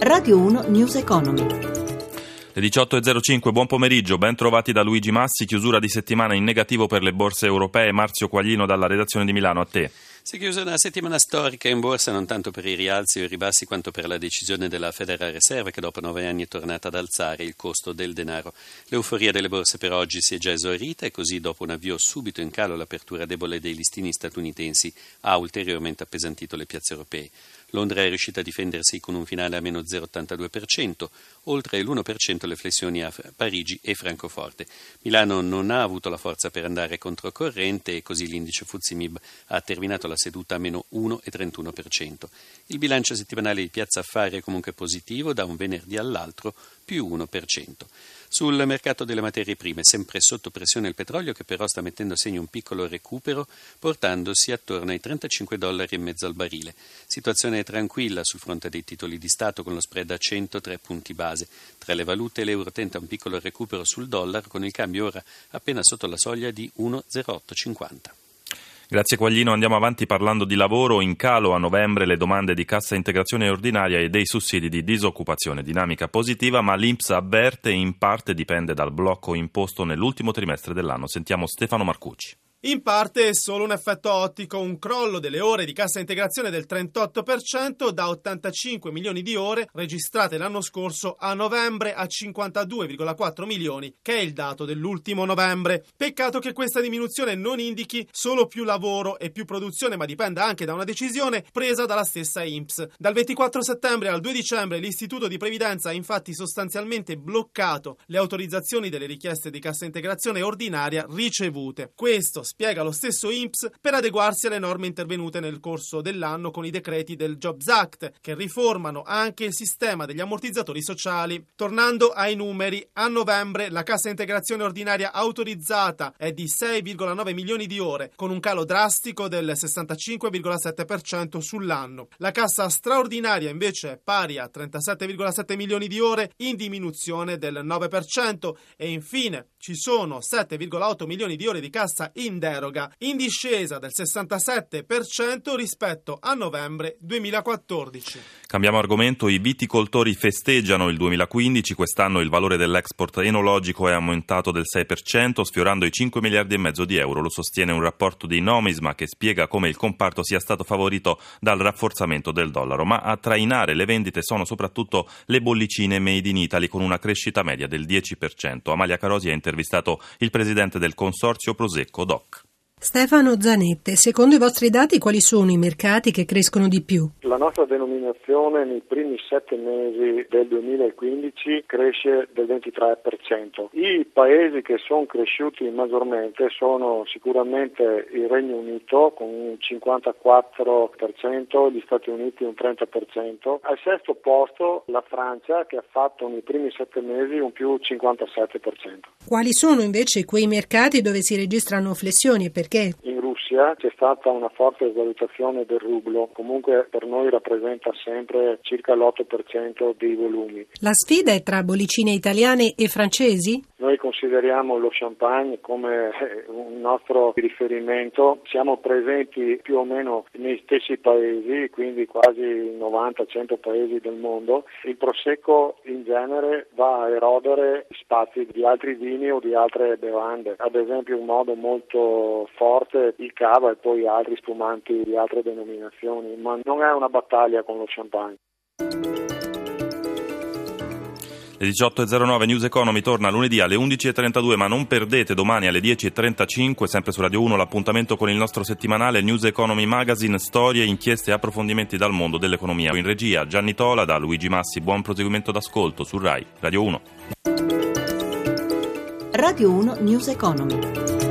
Radio 1 News Economy. Le 18.05, buon pomeriggio, ben trovati da Luigi Massi, chiusura di settimana in negativo per le borse europee. Marzio Quaglino dalla redazione di Milano, a te. Si è chiusa una settimana storica in borsa non tanto per i rialzi o i ribassi quanto per la decisione della Federal Reserve che dopo nove anni è tornata ad alzare il costo del denaro. L'euforia delle borse per oggi si è già esaurita e così dopo un avvio subito in calo l'apertura debole dei listini statunitensi ha ulteriormente appesantito le piazze europee. Londra è riuscita a difendersi con un finale a meno 0,82%, oltre l'1% le flessioni a Parigi e Francoforte. Milano non ha avuto la forza per andare controcorrente e così l'indice Fuzimib ha terminato la seduta a meno 1,31%. Il bilancio settimanale di Piazza Affari è comunque positivo da un venerdì all'altro più 1%. Sul mercato delle materie prime, sempre sotto pressione il petrolio che però sta mettendo a segno un piccolo recupero, portandosi attorno ai 35 dollari e mezzo al barile. Situazione tranquilla sul fronte dei titoli di Stato con lo spread a 103 punti base. Tra le valute l'euro tenta un piccolo recupero sul dollaro con il cambio ora appena sotto la soglia di 1,0850. Grazie Quaglino, andiamo avanti parlando di lavoro. In calo a novembre le domande di cassa integrazione ordinaria e dei sussidi di disoccupazione. Dinamica positiva, ma l'Inps avverte in parte dipende dal blocco imposto nell'ultimo trimestre dell'anno. Sentiamo Stefano Marcucci. In parte è solo un effetto ottico, un crollo delle ore di cassa integrazione del 38% da 85 milioni di ore registrate l'anno scorso a novembre a 52,4 milioni, che è il dato dell'ultimo novembre. Peccato che questa diminuzione non indichi solo più lavoro e più produzione, ma dipenda anche da una decisione presa dalla stessa INPS. Dal 24 settembre al 2 dicembre l'Istituto di Previdenza ha infatti sostanzialmente bloccato le autorizzazioni delle richieste di cassa integrazione ordinaria ricevute. Questo spiega lo stesso INPS, per adeguarsi alle norme intervenute nel corso dell'anno con i decreti del Jobs Act, che riformano anche il sistema degli ammortizzatori sociali. Tornando ai numeri, a novembre la cassa integrazione ordinaria autorizzata è di 6,9 milioni di ore, con un calo drastico del 65,7% sull'anno. La cassa straordinaria invece è pari a 37,7 milioni di ore, in diminuzione del 9%, e infine ci sono 7,8 milioni di ore di cassa in deroga, in discesa del 67% rispetto a novembre 2014. Cambiamo argomento, i viticoltori festeggiano il 2015, quest'anno il valore dell'export enologico è aumentato del 6%, sfiorando i 5 miliardi e mezzo di euro, lo sostiene un rapporto di Nomisma che spiega come il comparto sia stato favorito dal rafforzamento del dollaro, ma a trainare le vendite sono soprattutto le bollicine made in Italy con una crescita media del 10%. Amalia Carosi ha intervistato il presidente del consorzio Prosecco Doc. Stefano Zanette, secondo i vostri dati quali sono i mercati che crescono di più? La nostra denominazione nei primi sette mesi del 2015 cresce del 23%. I paesi che sono cresciuti maggiormente sono sicuramente il Regno Unito con un 54%, gli Stati Uniti un 30%, al sesto posto la Francia che ha fatto nei primi sette mesi un più 57%. Quali sono invece quei mercati dove si registrano flessioni e perché? perché? In Russia c'è stata una forte svalutazione del rublo, comunque per noi rappresenta sempre circa l'8% dei volumi. La sfida è tra bollicine italiane e francesi? Noi consideriamo lo champagne come eh, un nostro riferimento, siamo presenti più o meno nei stessi paesi, quindi quasi 90-100 paesi del mondo. Il prosecco in genere va a erodere spazi di altri vini o di altre bevande, ad esempio in modo molto forte il cava e poi altri spumanti di altre denominazioni, ma non è una battaglia con lo champagne. Le 18.09 News Economy torna lunedì alle 11.32, ma non perdete domani alle 10.35, sempre su Radio 1, l'appuntamento con il nostro settimanale News Economy Magazine, storie, inchieste e approfondimenti dal mondo dell'economia. In regia Gianni Tola, da Luigi Massi, buon proseguimento d'ascolto su RAI, Radio 1. Radio 1 News Economy.